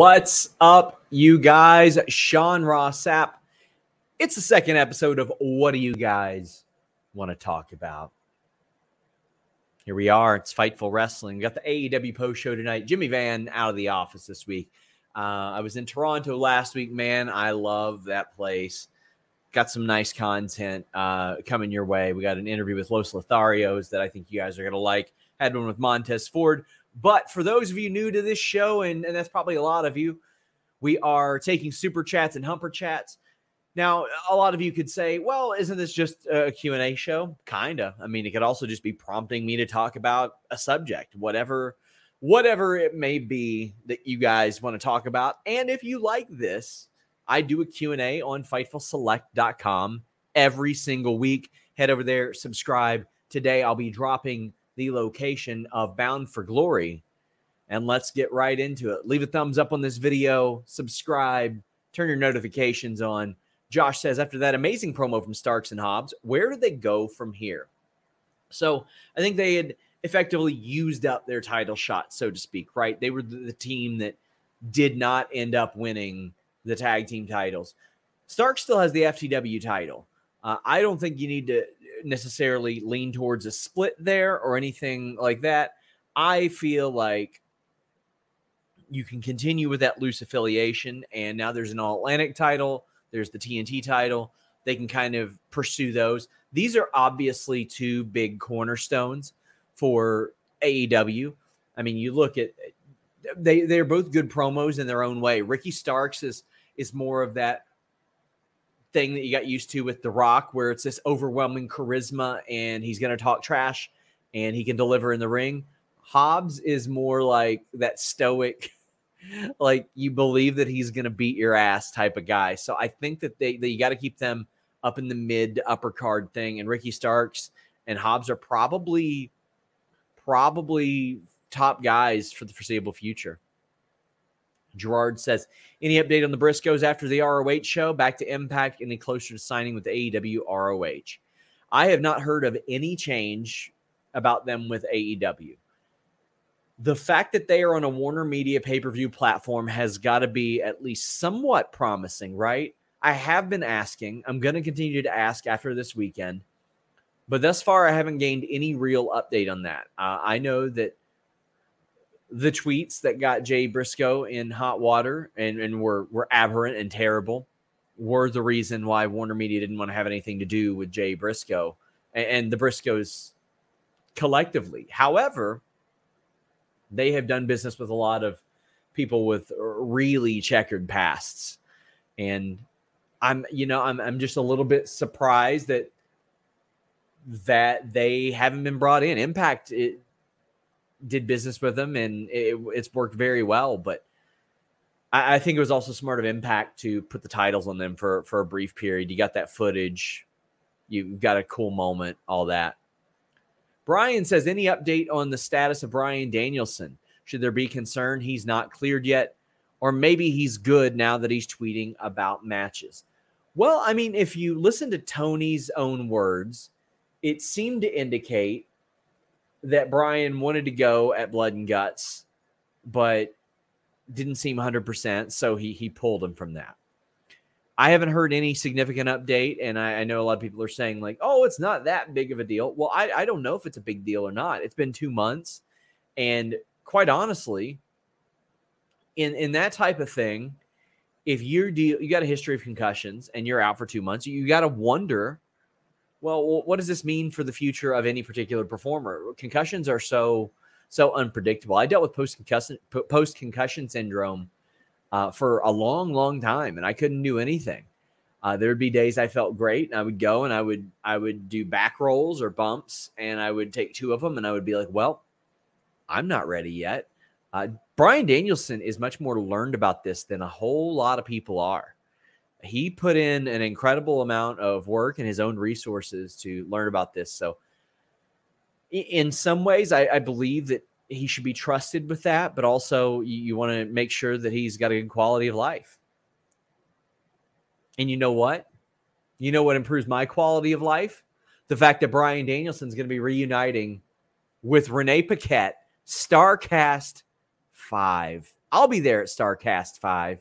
What's up, you guys? Sean Ross Sapp. It's the second episode of What Do You Guys Want to Talk About? Here we are. It's Fightful Wrestling. We got the AEW post show tonight. Jimmy Van out of the office this week. Uh, I was in Toronto last week. Man, I love that place. Got some nice content uh, coming your way. We got an interview with Los Lotharios that I think you guys are going to like. Had one with Montez Ford. But for those of you new to this show, and, and that's probably a lot of you, we are taking super chats and humper chats. Now, a lot of you could say, well, isn't this just a Q&A show? Kinda. I mean, it could also just be prompting me to talk about a subject, whatever whatever it may be that you guys want to talk about. And if you like this, I do a Q&A on fightfulselect.com every single week. Head over there, subscribe. Today I'll be dropping the location of Bound for Glory. And let's get right into it. Leave a thumbs up on this video, subscribe, turn your notifications on. Josh says, after that amazing promo from Starks and Hobbs, where do they go from here? So I think they had effectively used up their title shot, so to speak, right? They were the team that did not end up winning the tag team titles. Stark still has the FTW title. Uh, I don't think you need to necessarily lean towards a split there or anything like that. I feel like you can continue with that loose affiliation, and now there's an All Atlantic title, there's the TNT title. They can kind of pursue those. These are obviously two big cornerstones for AEW. I mean, you look at they they're both good promos in their own way. Ricky Starks is is more of that thing that you got used to with The Rock, where it's this overwhelming charisma and he's going to talk trash and he can deliver in the ring. Hobbs is more like that stoic, like you believe that he's going to beat your ass type of guy. So I think that they, that you got to keep them up in the mid upper card thing. And Ricky Starks and Hobbs are probably, probably top guys for the foreseeable future. Gerard says, any update on the Briscoes after the ROH show? Back to Impact, any closer to signing with AEW ROH? I have not heard of any change about them with AEW. The fact that they are on a Warner Media pay per view platform has got to be at least somewhat promising, right? I have been asking. I'm going to continue to ask after this weekend. But thus far, I haven't gained any real update on that. Uh, I know that the tweets that got Jay Briscoe in hot water and, and were, were aberrant and terrible were the reason why Warner Media didn't want to have anything to do with Jay Briscoe and, and the Briscoes collectively. However, they have done business with a lot of people with really checkered pasts. And I'm, you know, I'm, I'm just a little bit surprised that that they haven't been brought in. Impact it, did business with them, and it, it's worked very well. But I, I, think it was also smart of Impact to put the titles on them for for a brief period. You got that footage, you got a cool moment, all that. Brian says, any update on the status of Bryan Danielson? Should there be concern he's not cleared yet? Or maybe he's good now that he's tweeting about matches. Well, I mean, if you listen to Tony's own words, it seemed to indicate that Bryan wanted to go at Blood and Guts, but didn't seem 100%. So he, he pulled him from that. I haven't heard any significant update. And I, I, know a lot of people are saying, like, oh, it's not that big of a deal. Well, I, I don't know if it's a big deal or not. It's been two months. And quite honestly, in, in that type of thing, if you're deal, you got a history of concussions and you're out for two months, you got to wonder Well, what does this mean for the future of any particular performer? Concussions are so so unpredictable. I dealt with post concussion post concussion syndrome uh, for a long, long time, and I couldn't do anything. Uh, there would be days I felt great, and I would go and I would I would do back rolls or bumps, and I would take two of them, and I would be like, "Well, I'm not ready yet." Uh, Bryan Danielson is much more learned about this than a whole lot of people are. He put in an incredible amount of work and his own resources to learn about this. So, in some ways, I, I believe that he should be trusted with that, but also you, you want to make sure that he's got a good quality of life. And you know what? You know what improves my quality of life? The fact that Bryan Danielson's going to be reuniting with Renee Paquette, Starcast 5. I'll be there at Starcast 5.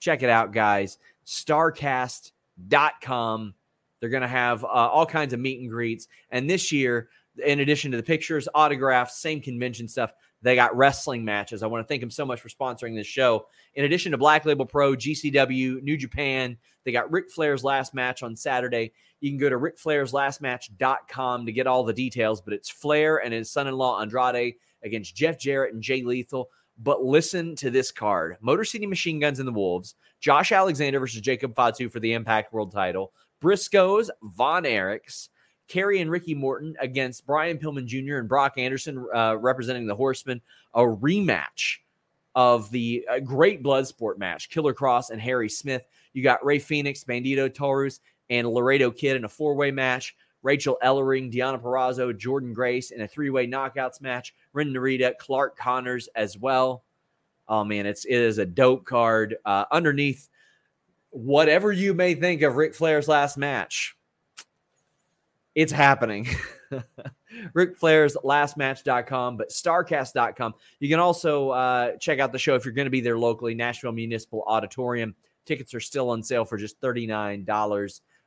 Check it out, guys. Starcast.com. They're going to have uh, all kinds of meet and greets. And this year, in addition to the pictures, autographs, same convention stuff, they got wrestling matches. I want to thank them so much for sponsoring this show. In addition to Black Label Pro, GCW, New Japan, they got Ric Flair's last match on Saturday. You can go to ricflairslastmatch.com to get all the details, but it's Flair and his son in law Andrade against Jeff Jarrett and Jay Lethal. But listen to this card Motor City Machine Guns and the Wolves, Josh Alexander versus Jacob Fatu for the Impact World title, Briscoes, Von Erichs, Kerry and Ricky Morton against Brian Pillman Jr. and Brock Anderson uh, representing the Horsemen, a rematch of the uh, great Bloodsport match, Killer Kross and Harry Smith. You got Rey Fenix, Bandido Taurus, and Laredo Kid in a four way match. Rachel Ellering, Deonna Purrazzo, Jordynne Grace in a three way knockouts match. Ren Narita, Clark Connors as well. Oh man, it's it is a dope card. Uh, underneath, whatever you may think of Ric Flair's last match, it's happening. Ric Flair's lastmatch.com, but starcast.com. You can also uh, check out the show if you're going to be there locally, Nashville Municipal Auditorium. Tickets are still on sale for just $39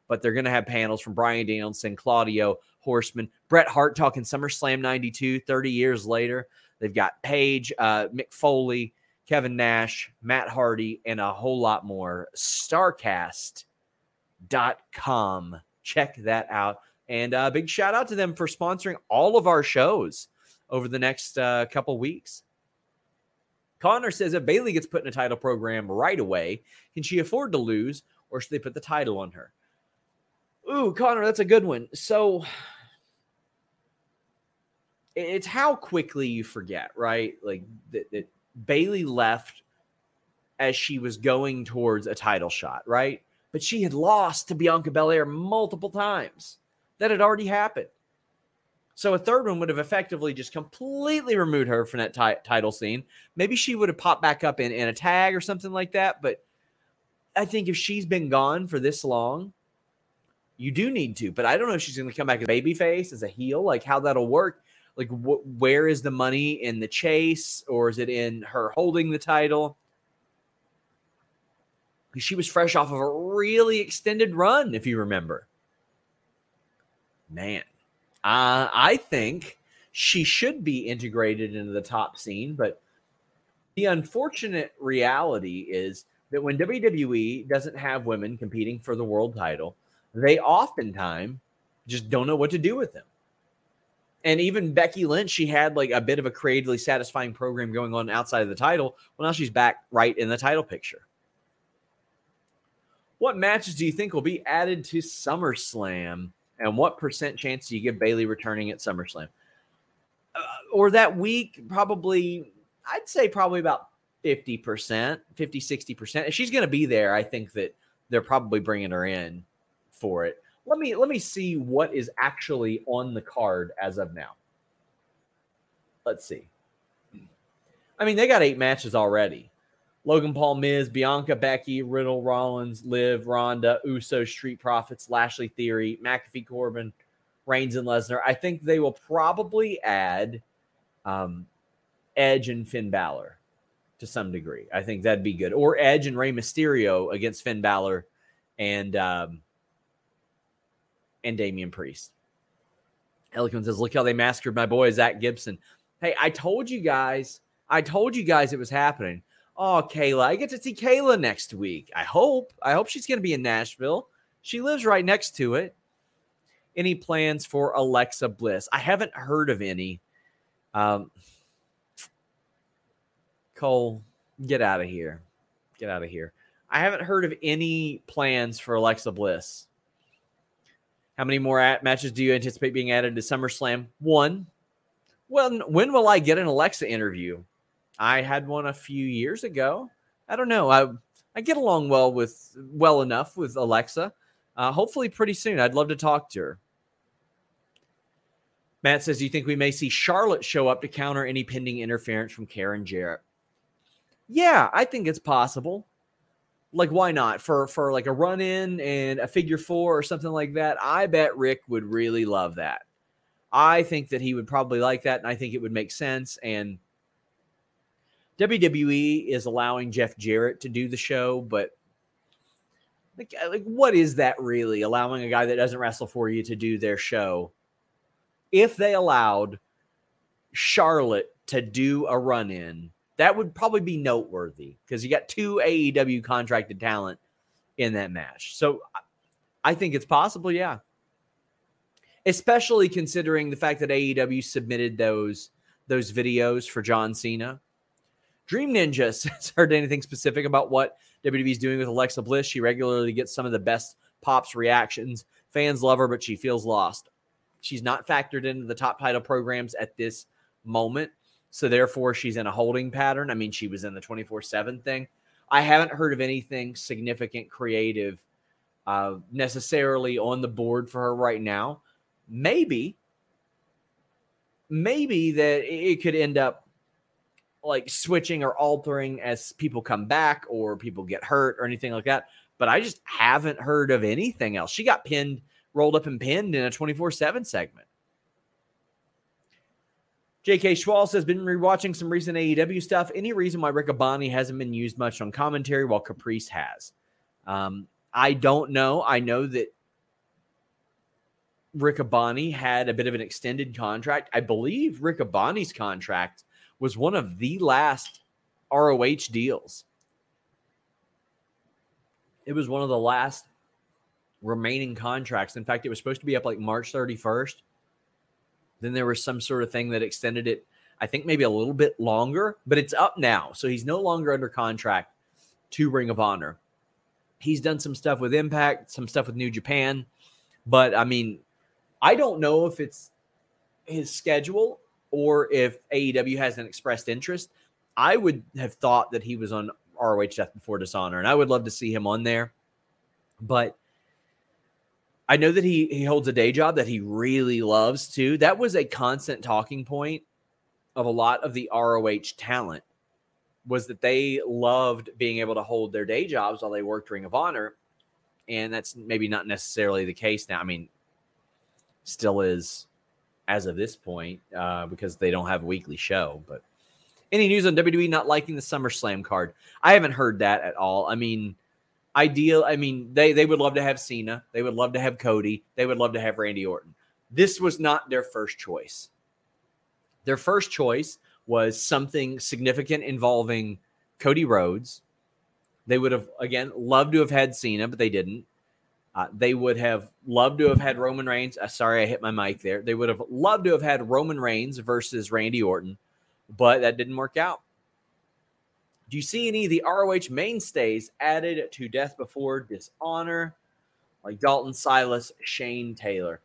but they're going to have panels from Bryan Danielson, Claudio, Horseman, Bret Hart talking SummerSlam 92 30 years later. They've got Paige, uh, Mick Foley, Kevin Nash, Matt Hardy, and a whole lot more. Starcast.com. Check that out. And a big shout out to them for sponsoring all of our shows over the next uh, couple weeks. Connor says if Bayley gets put in a title program right away, can she afford to lose or should they put the title on her? Ooh, Connor, that's a good one. So it's how quickly you forget, right? Like that, that Bayley left as she was going towards a title shot, right? But she had lost to Bianca Belair multiple times. That had already happened. So a third one would have effectively just completely removed her from that t- title scene. Maybe she would have popped back up in, in a tag or something like that. But I think if she's been gone for this long, you do need to. But I don't know if she's going to come back as babyface, as a heel, like how that'll work. Like, wh- where is the money in the chase, or is it in her holding the title? She was fresh off of a really extended run, if you remember. Man, uh, I think she should be integrated into the top scene, but the unfortunate reality is that when WWE doesn't have women competing for the world title, they oftentimes just don't know what to do with them. And even Becky Lynch, she had like a bit of a creatively satisfying program going on outside of the title. Well, now she's back right in the title picture. What matches do you think will be added to SummerSlam? And what percent chance do you give Bayley returning at SummerSlam? Uh, or that week, probably, I'd say probably about 50%, 50, 60%. If she's going to be there, I think that they're probably bringing her in for it. Let me let me see what is actually on the card as of now. Let's see. I mean, they got eight matches already. Logan Paul, Miz, Bianca, Becky, Riddle, Rollins, Liv, Ronda, Uso, Street Profits, Lashley Theory, McAfee, Corbin, Reigns, and Lesnar. I think they will probably add um, Edge and Finn Balor to some degree. I think that'd be good. Or Edge and Rey Mysterio against Finn Balor and um, and Damian Priest. Eloquent says, look how they massacred my boy, Zach Gibson. Hey, I told you guys, I told you guys it was happening. Oh, Kayla, I get to see Kayla next week. I hope. I hope she's going to be in Nashville. She lives right next to it. any plans for Alexa Bliss? I haven't heard of any. Um, Cole, get out of here. Get out of here. I haven't heard of any plans for Alexa Bliss. How many more at- matches do you anticipate being added to SummerSlam? One. Well, when will I get an Alexa interview? I had one a few years ago. I don't know. I I get along well with well enough with Alexa. Uh, hopefully, pretty soon. I'd love to talk to her. Matt says, "Do you think we may see Charlotte show up to counter any pending interference from Karen Jarrett?" Yeah, I think it's possible. Like, why not for for like a run in and a figure four or something like that? I bet Rick would really love that. I think that he would probably like that, and I think it would make sense. And WWE is allowing Jeff Jarrett to do the show, but like, uh, like what is that really? Allowing a guy that doesn't wrestle for you to do their show? If they allowed Charlotte to do a run in, that would probably be noteworthy because you got two AEW contracted talent in that match. So I think it's possible, yeah. Especially considering the fact that AEW submitted those those videos for John Cena. Dream Ninja has heard anything specific about what WWE is doing with Alexa Bliss. She regularly gets some of the best pops reactions. Fans love her, but she feels lost. She's not factored into the top title programs at this moment. So therefore, she's in a holding pattern. I mean, she was in the 24 7 thing. I haven't heard of anything significant creative uh, necessarily on the board for her right now. Maybe, maybe that it could end up like switching or altering as people come back or people get hurt or anything like that. But I just haven't heard of anything else. She got pinned, rolled up and pinned in a 24 7 segment. JK Schwal has been rewatching some recent AEW stuff. Any reason why Rick Riccaboni hasn't been used much on commentary while Caprice has? Um, I don't know. I know that Rick Riccaboni had a bit of an extended contract. I believe Rick Riccaboni's contract was one of the last ROH deals. It was one of the last remaining contracts. In fact, it was supposed to be up like March 31st. Then there was some sort of thing that extended it, I think maybe a little bit longer, but it's up now. So he's no longer under contract to Ring of Honor. He's done some stuff with Impact, some stuff with New Japan. But I mean, I don't know if it's his schedule or if AEW has an expressed interest. I would have thought that he was on ROH Death Before Dishonor, and I would love to see him on there. But I know that he he holds a day job that he really loves too. That was a constant talking point of a lot of the ROH talent was that they loved being able to hold their day jobs while they worked Ring of Honor, and that's maybe not necessarily the case now. I mean, still is as of this point uh, because they don't have a weekly show. But any news on WWE not liking the SummerSlam card? I haven't heard that at all. I mean ideal. I mean, they they would love to have Cena. They would love to have Cody. They would love to have Randy Orton. This was not their first choice. Their first choice was something significant involving Cody Rhodes. They would have again loved to have had Cena, but they didn't. Uh, they would have loved to have had Roman Reigns. Uh, sorry, I hit my mic there. They would have loved to have had Roman Reigns versus Randy Orton, but that didn't work out. Do you see any of the ROH mainstays added to Death Before Dishonor, like Dalton Silas, Shane Taylor?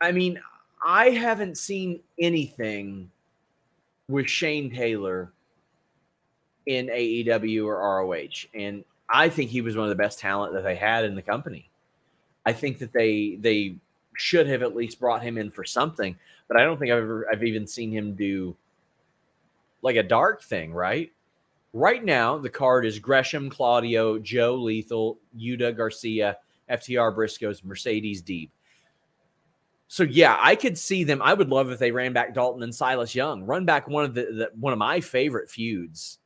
I mean, I haven't seen anything with Shane Taylor in AEW or ROH, and I think he was one of the best talent that they had in the company. I think that they they should have at least brought him in for something, but I don't think I've ever I've even seen him do like a dark thing, right? Right now, the card is Gresham, Claudio, Joe Lethal, Yuta Garcia, FTR Briscoes, Mercedes Deeb. So yeah, I could see them. I would love if they ran back Dalton and Silas Young, run back one of the, the one of my favorite feuds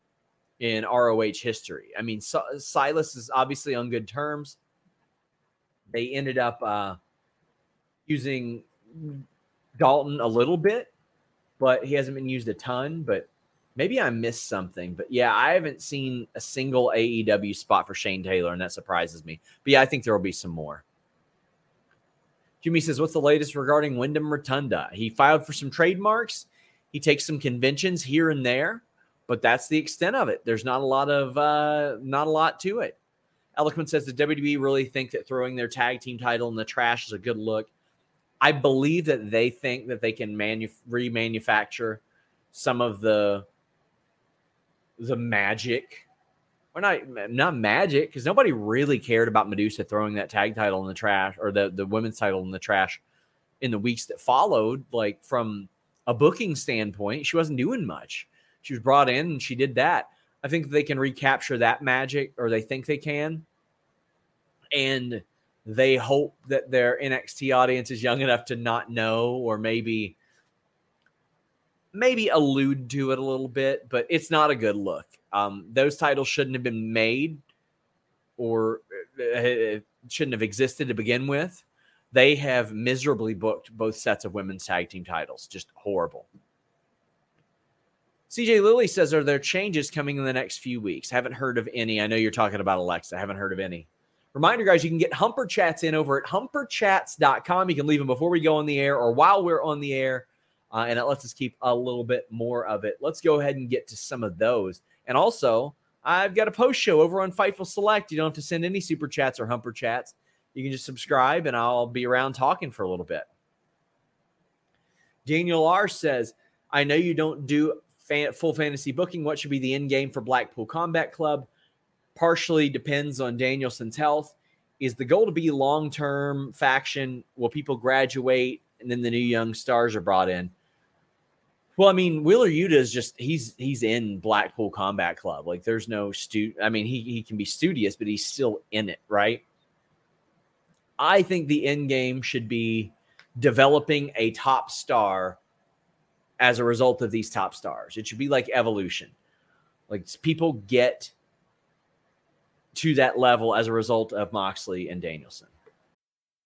in ROH history. I mean, so, Silas is obviously on good terms. They ended up uh, using Dalton a little bit, but he hasn't been used a ton. But maybe I missed something. But yeah, I haven't seen a single AEW spot for Shane Taylor, and that surprises me. But yeah, I think there will be some more. Jimmy says, What's the latest regarding Wyndham Rotunda? He filed for some trademarks. He takes some conventions here and there, but that's the extent of it. There's not a lot of uh, not a lot to it. Eloquent says the WWE really think that throwing their tag team title in the trash is a good look. I believe that they think that they can manu- remanufacture some of the the magic or not not magic because nobody really cared about Medusa throwing that tag title in the trash or the the women's title in the trash in the weeks that followed. Like from a booking standpoint, she wasn't doing much. She was brought in and she did that. I think they can recapture that magic, or they think they can, and they hope that their NXT audience is young enough to not know, or maybe maybe allude to it a little bit, but it's not a good look. Um, those titles shouldn't have been made or uh, shouldn't have existed to begin with. They have miserably booked both sets of women's tag team titles. Just horrible. CJ Lilly says, Are there changes coming in the next few weeks? Haven't heard of any. I know you're talking about Alexa. I Haven't heard of any. Reminder, guys, you can get Humper Chats in over at humperchats.com. You can leave them before we go on the air or while we're on the air uh, and it lets us keep a little bit more of it. Let's go ahead and get to some of those. And also, I've got a post show over on Fightful Select. You don't have to send any super chats or humper chats. You can just subscribe, and I'll be around talking for a little bit. Daniel R says, I know you don't do fan- full fantasy booking. What should be the end game for Blackpool Combat Club? Partially depends on Danielson's health. Is the goal to be long term faction? Will people graduate and then the new young stars are brought in? Well, I mean, Wheeler Yuta is just he's he's in Blackpool Combat Club. Like there's no stu I mean, he he can be studious, but he's still in it, right? I think the end game should be developing a top star as a result of these top stars. It should be like evolution. Like people get to that level as a result of Moxley and Danielson.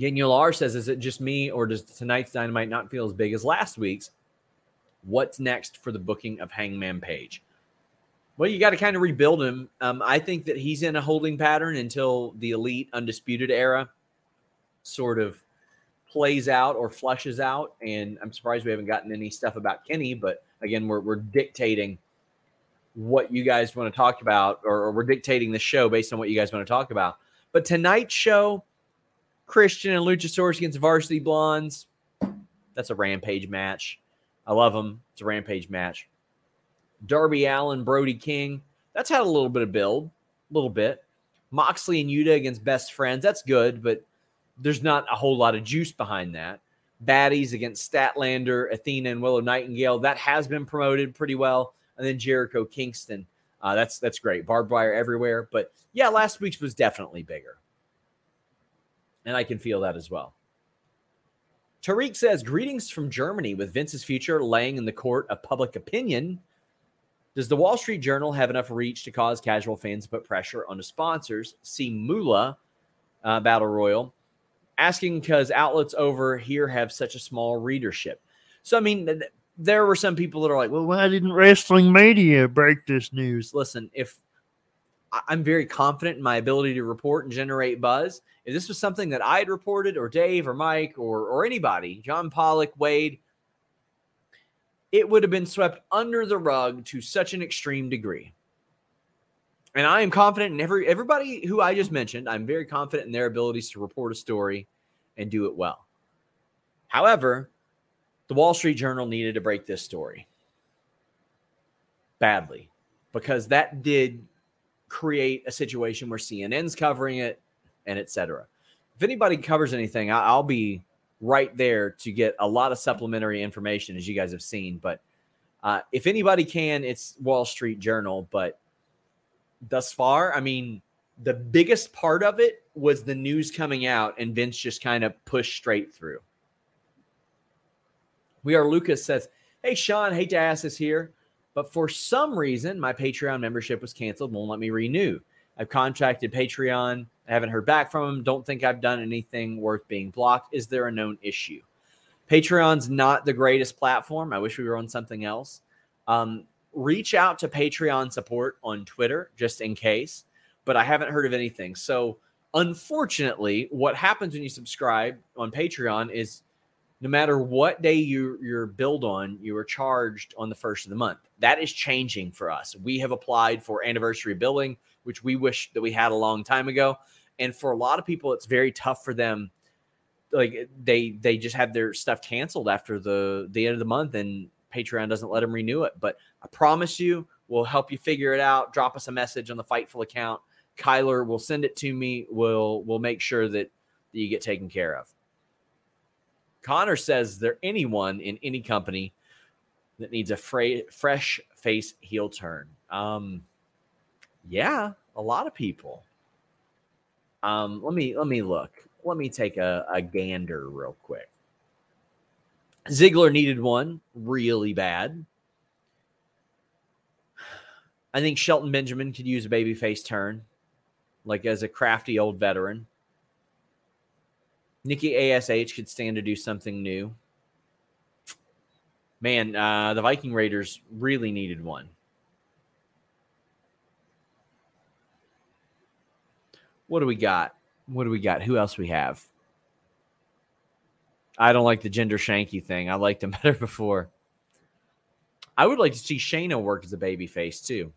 Daniel R says, Is it just me, or does tonight's dynamite not feel as big as last week's? What's next for the booking of Hangman Page? Well, you got to kind of rebuild him. Um, I think that he's in a holding pattern until the elite undisputed era sort of plays out or flushes out. And I'm surprised we haven't gotten any stuff about Kenny, but again, we're, we're dictating what you guys want to talk about, or, or we're dictating the show based on what you guys want to talk about. But tonight's show, Christian and Luchasaurus against Varsity Blondes. That's a rampage match. I love them. It's a rampage match. Darby Allin, Brody King. That's had a little bit of build, a little bit. Moxley and Yuta against best friends. That's good, but there's not a whole lot of juice behind that. Baddies against Statlander, Athena, and Willow Nightingale. That has been promoted pretty well. And then Jericho Kingston. Uh, that's that's great. Barbed wire everywhere. But yeah, last week's was definitely bigger. And I can feel that as well. Tariq says, Greetings from Germany with Vince's future laying in the court of public opinion. Does the Wall Street Journal have enough reach to cause casual fans to put pressure on the sponsors? See Moolah uh, Battle Royal asking because outlets over here have such a small readership. So, I mean, th- there were some people that are like, well, why didn't wrestling media break this news? Listen, if I'm very confident in my ability to report and generate buzz. If this was something that I had reported, or Dave, or Mike, or or anybody, John Pollock, Wade, it would have been swept under the rug to such an extreme degree. And I am confident in every everybody who I just mentioned. I'm very confident in their abilities to report a story and do it well. However, the Wall Street Journal needed to break this story badly because that did create a situation where CNN's covering it and etc. If anybody covers anything, I'll be right there to get a lot of supplementary information, as you guys have seen. But uh, if anybody can, it's Wall Street Journal. But thus far, I mean, the biggest part of it was the news coming out, and Vince just kind of pushed straight through. We are Lucas says, Hey, Sean, hate to ask this here, but for some reason, my Patreon membership was canceled, won't let me renew. I've contacted Patreon. I haven't heard back from them. Don't think I've done anything worth being blocked. Is there a known issue? Patreon's not the greatest platform. I wish we were on something else. Um, reach out to Patreon support on Twitter just in case, but I haven't heard of anything. So, unfortunately, what happens when you subscribe on Patreon is no matter what day you, you're billed on, you are charged on the first of the month. That is changing for us. We have applied for anniversary billing, which we wish that we had a long time ago. And for a lot of people, it's very tough for them. Like they they just have their stuff canceled after the the end of the month, and Patreon doesn't let them renew it. But I promise you, we'll help you figure it out. Drop us a message on the Fightful account. Kyler will send it to me. We'll we'll make sure that, that you get taken care of. Connor says there anyone in any company that needs a fra- fresh face heel turn. Um, yeah, a lot of people. Um, let me let me look. Let me take a, a gander real quick. Ziggler needed one really bad. I think Shelton Benjamin could use a babyface turn, like as a crafty old veteran. Nikki ASH could stand to do something new. Man, uh, the Viking Raiders really needed one. What do we got? What do we got? Who else we have? I don't like the Jinder Shanky thing. I liked him better before. I would like to see Shayna work as a baby face too.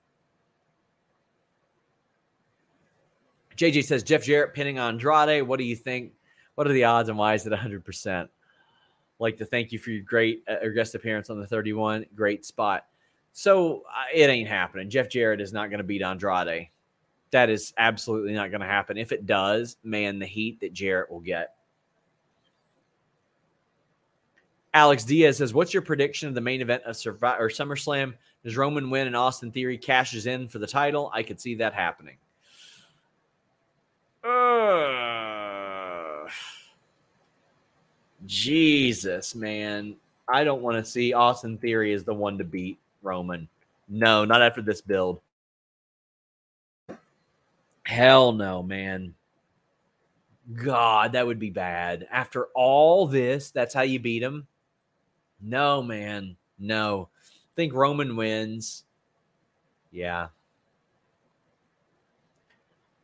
JJ says Jeff Jarrett pinning Andrade. What do you think? What are the odds and why is it 100%? Like to thank you for your great uh, guest appearance on the 31. Great spot. So uh, it ain't happening. Jeff Jarrett is not going to beat Andrade. That is absolutely not going to happen. If it does, man, the heat that Jarrett will get. Alex Diaz says, "What's your prediction of the main event of Survivor or SummerSlam? Does Roman win and Austin Theory cashes in for the title? I could see that happening." Uh, Jesus, man. I don't want to see Austin Theory as the one to beat Roman. No, not after this build. Hell no, man. God, that would be bad. After all this, that's how you beat him? No, man. No. I think Roman wins. Yeah,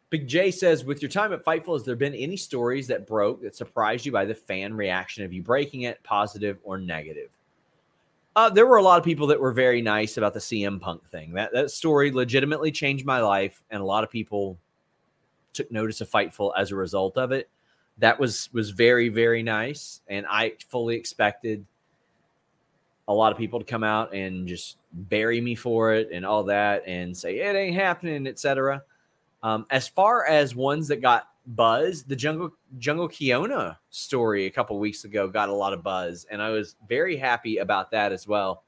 Big J says, with your time at Fightful, has there been any stories that broke that surprised you by the fan reaction of you breaking it, positive or negative? Uh, there were a lot of people that were very nice about the CM Punk thing. That that story legitimately changed my life, and a lot of people took notice of Fightful as a result of it. That was was very very nice, and I fully expected a lot of people to come out and just bury me for it and all that, and say it ain't happening, etc. Um, as far as ones that got buzz, the Jungle Jungle Kyona story a couple weeks ago got a lot of buzz, and I was very happy about that as well.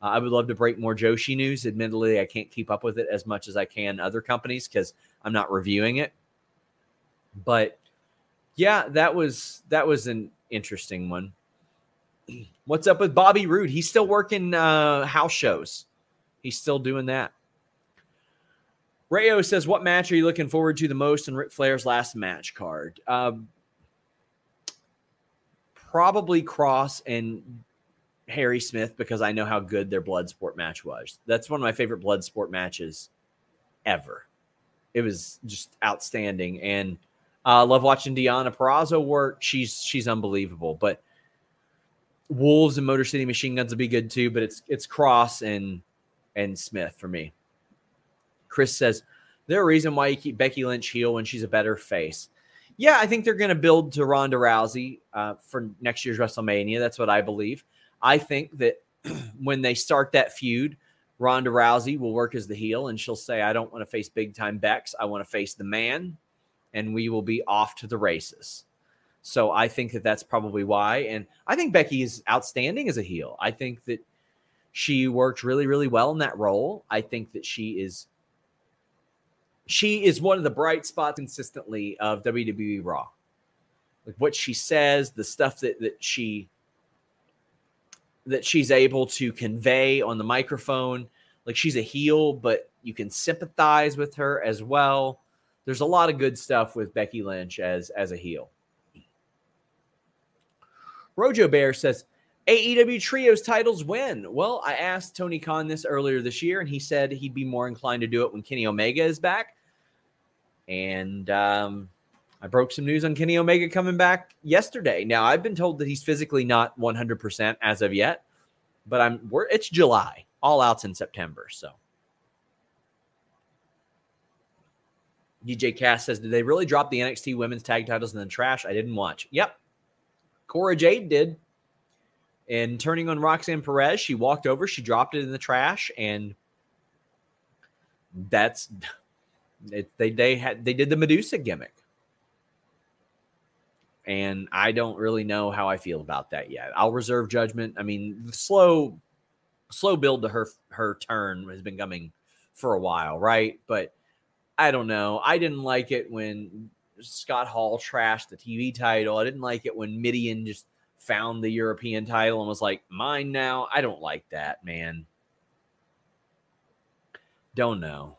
Uh, I would love to break more Joshi news. Admittedly, I can't keep up with it as much as I can other companies because I'm not reviewing it. But yeah, that was that was an interesting one. What's up with Bobby Roode? He's still working uh, house shows. He's still doing that. Rayo says, "What match are you looking forward to the most in Ric Flair's last match card?" Um, probably Kross and Harry Smith because I know how good their blood sport match was. That's one of my favorite blood sport matches ever. It was just outstanding, and I uh, love watching Deonna Purrazzo work. She's she's unbelievable. But Wolves and Motor City Machine Guns would be good too. But it's it's Kross and and Smith for me. Chris says, there a reason why you keep Becky Lynch heel when she's a better face? Yeah, I think they're going to build to Ronda Rousey uh, for next year's WrestleMania. That's what I believe. I think that when they start that feud, Ronda Rousey will work as the heel and she'll say, I don't want to face big time Bex. I want to face the man, and we will be off to the races. So I think that that's probably why. And I think Becky is outstanding as a heel. I think that she worked really, really well in that role. I think that she is she is one of the bright spots consistently of WWE Raw. Like what she says, the stuff that that she that she's able to convey on the microphone. Like she's a heel, but you can sympathize with her as well. There's a lot of good stuff with Becky Lynch as as a heel. Rojo Bear says, AEW Trios titles win. Well, I asked Tony Khan this earlier this year, and he said he'd be more inclined to do it when Kenny Omega is back. And um, I broke some news on Kenny Omega coming back yesterday. Now, I've been told that he's physically not 100% as of yet, but I'm we're, it's July. All outs in September, so. DJ Cass says, Did they really drop the NXT women's tag titles in the trash? I didn't watch. Yep. Cora Jade did. And turning on Roxanne Perez, she walked over, she dropped it in the trash, and that's it, they they had they did the Medusa gimmick. And I don't really know how I feel about that yet. I'll reserve judgment. I mean, the slow slow build to her her turn has been coming for a while, right? But I don't know. I didn't like it when Scott Hall trashed the TV title. I didn't like it when Mideon just found the European title and was like, mine now. I don't like that, man. Don't know.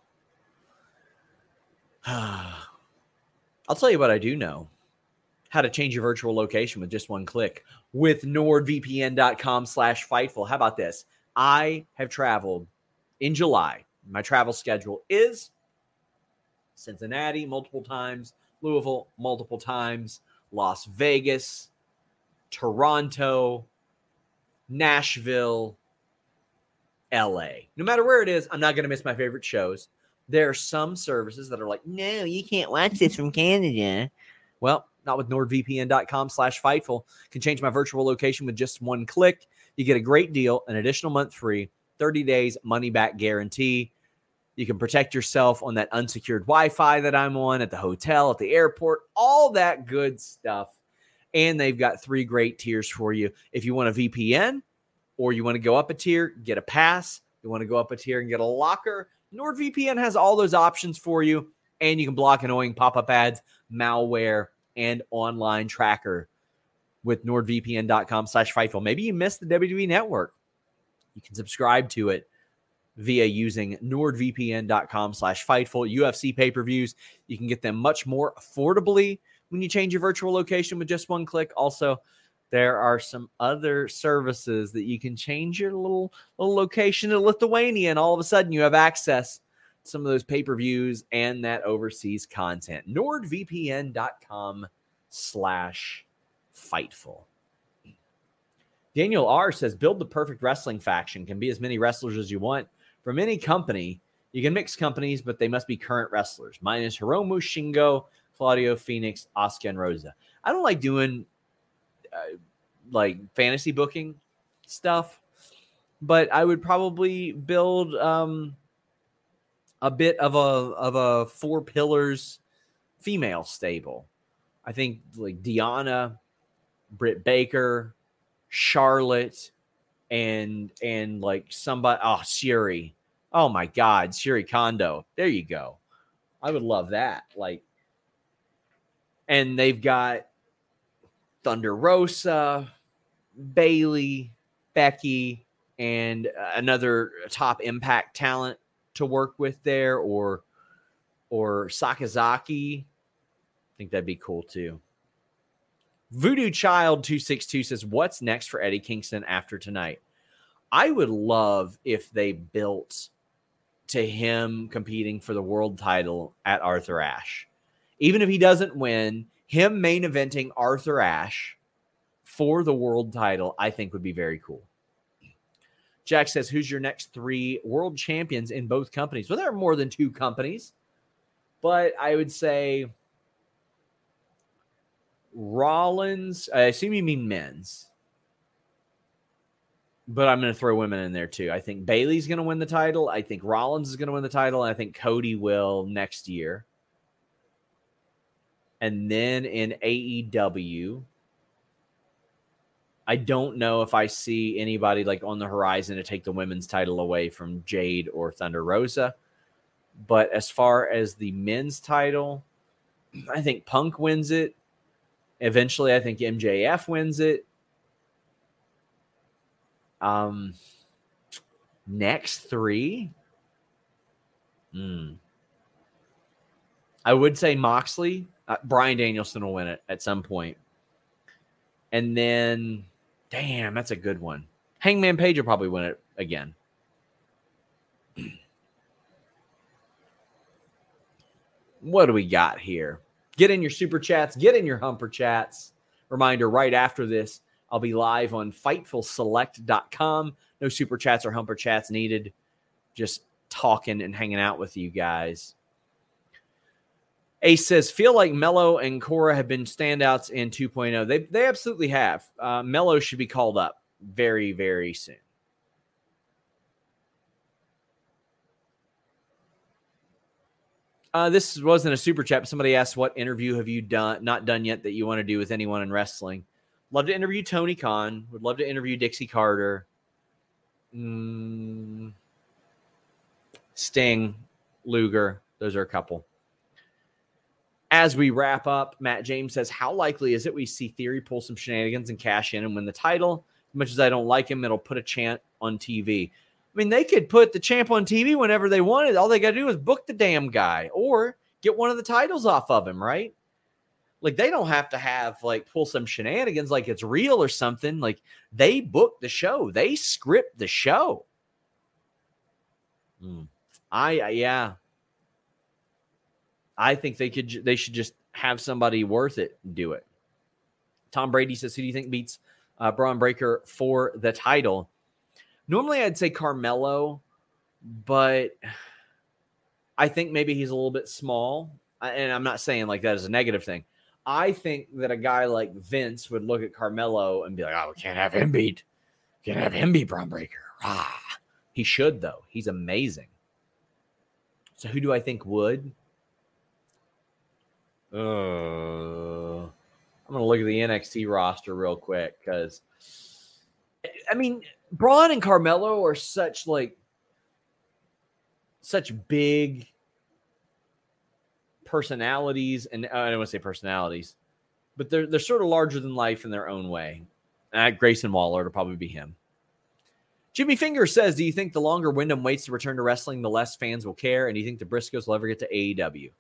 I'll tell you what I do know how to change your virtual location with just one click with nordvpn.com slash fightful. How about this? I have traveled in July. My travel schedule is Cincinnati multiple times, Louisville multiple times, Las Vegas, Toronto, Nashville, LA. No matter where it is, I'm not going to miss my favorite shows. There are some services that are like, no, you can't watch this from Canada. Well, not with nordvpn.com slash fightful. Can change my virtual location with just one click. You get a great deal, an additional month free, 30 days money back guarantee. You can protect yourself on that unsecured Wi Fi that I'm on at the hotel, at the airport, all that good stuff. And they've got three great tiers for you. If you want a VPN or you want to go up a tier, get a pass. You want to go up a tier and get a locker. NordVPN has all those options for you. And you can block annoying pop up ads, malware, and online tracker with nordvpn.com slash Fightful. Maybe you missed the WWE network. You can subscribe to it via using nordvpn.com slash Fightful. UFC pay-per-views, you can get them much more affordably when you change your virtual location with just one click. Also, there are some other services that you can change your little, little location to Lithuania, and all of a sudden you have access to some of those pay-per-views and that overseas content. NordVPN.com slash Fightful. Daniel R says, build the perfect wrestling faction. Can be as many wrestlers as you want from any company. You can mix companies, but they must be current wrestlers. Mine is Hiromu Shingo, Claudio Fenix, Oscar and Rosa. I don't like doing uh, like fantasy booking stuff, but I would probably build um, a bit of a of a four pillars female stable. I think like Deonna, Britt Baker, Charlotte, and and like somebody oh Syuri. Oh my god, Syuri Kondo. There you go. I would love that. Like and they've got Thunder Rosa, Bayley, Becky, and uh, another top impact talent to work with there, or or Sakazaki. I think that'd be cool too. Voodoo Child 262 says, What's next for Eddie Kingston after tonight? I would love if they built to him competing for the world title at Arthur Ashe. Even if he doesn't win, him main eventing Arthur Ashe for the world title, I think would be very cool. Jack says, Who's your next three world champions in both companies? Well, there are more than two companies. but I would say Rollins. I assume you mean men's, but I'm going to throw women in there too. I think Bayley's going to win the title. I think Rollins is going to win the title, and I think Cody will next year. And then in AEW, I don't know if I see anybody like on the horizon to take the women's title away from Jade or Thunder Rosa. But as far as the men's title, I think Punk wins it. Eventually, I think MJF wins it. Um, next three. Hmm. I would say Moxley. Uh, Bryan Danielson will win it at some point. And then Damn, that's a good one. Hangman Page will probably win it again. what do we got here? Get in your super chats, get in your humper chats. Reminder right after this, I'll be live on fightfulselect.com. No super chats or humper chats needed. Just talking and hanging out with you guys. Ace says, feel like Melo and Cora have been standouts in 2.0. They, they absolutely have. Uh, Melo should be called up very, very soon. Uh, this wasn't a super chat. Somebody asked, "What interview have you done not done yet that you want to do with anyone in wrestling?" Love to interview Tony Khan. Would love to interview Dixie Carter. Mm, Sting, Luger. Those are a couple. As we wrap up, Matt James says, How likely is it we see Theory pull some shenanigans and cash in and win the title? As much as I don't like him, it'll put a chant on TV. I mean, they could put the champ on TV whenever they wanted. All they got to do is book the damn guy or get one of the titles off of him, right? Like they don't have to have like pull some shenanigans like it's real or something. Like they book the show, they script the show. Hmm. I yeah, I think they could they should just have somebody worth it do it. Tom Brady says, "Who do you think beats uh, Bron Breakker for the title?" Normally, I'd say Carmelo, but I think maybe he's a little bit small. And I'm not saying like that is a negative thing. I think that a guy like Vince would look at Carmelo and be like, "Oh, we can't have him beat. Can't have him beat Bron Breakker." Ah, he should though. He's amazing. So who do I think would? Uh, I'm gonna look at the NXT roster real quick because I mean Bron and Carmelo are such like such big personalities, and uh, I don't want to say personalities, but they're they're sort of larger than life in their own way. Uh, Grayson Waller to probably be him. Jimmy Finger says, "Do you think the longer Windham waits to return to wrestling, the less fans will care? And do you think the Briscoes will ever get to AEW?"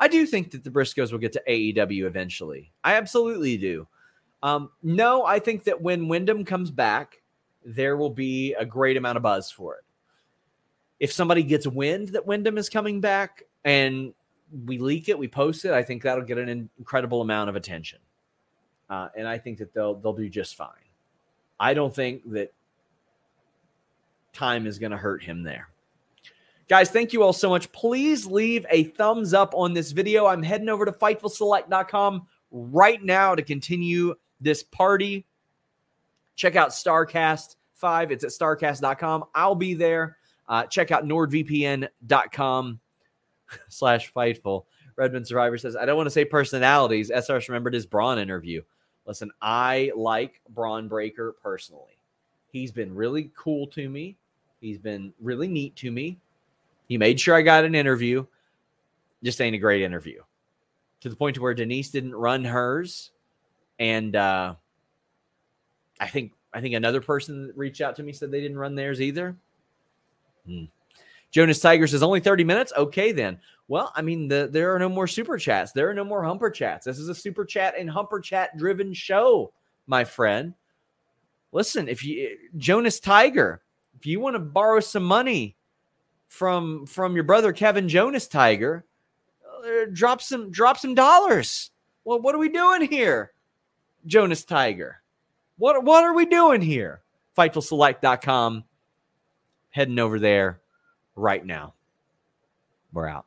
I do think that the Briscoes will get to AEW eventually. I absolutely do. Um, no, I think that when Windham comes back, there will be a great amount of buzz for it. If somebody gets wind that Windham is coming back and we leak it, we post it, I think that'll get an incredible amount of attention. Uh, and I think that they'll they'll do just fine. I don't think that time is going to hurt him there. Guys, thank you all so much. Please leave a thumbs up on this video. I'm heading over to FightfulSelect.com right now to continue this party. Check out Starrcast 5. It's at Starrcast.com. I'll be there. Uh, check out NordVPN.com slash Fightful. Redmond Survivor says, I don't want to say personalities. SRS remembered his Bron interview. Listen, I like Bron Breakker personally. He's been really cool to me. He's been really neat to me. He made sure I got an interview. Just ain't a great interview. To the point to where Denise didn't run hers. And uh I think I think another person that reached out to me said they didn't run theirs either. Hmm. Jonas Tiger says only 30 minutes. Okay, then. Well, I mean, the, there are no more super chats. There are no more humper chats. This is a super chat and humper chat driven show, my friend. Listen, if you Jonas Tiger, if you want to borrow some money from from your brother Kevin Jonas Tiger, uh, drop some drop some dollars. Well, what are we doing here, Jonas Tiger? What what are we doing here? Fightfulselect.com. Heading over there right now. We're out.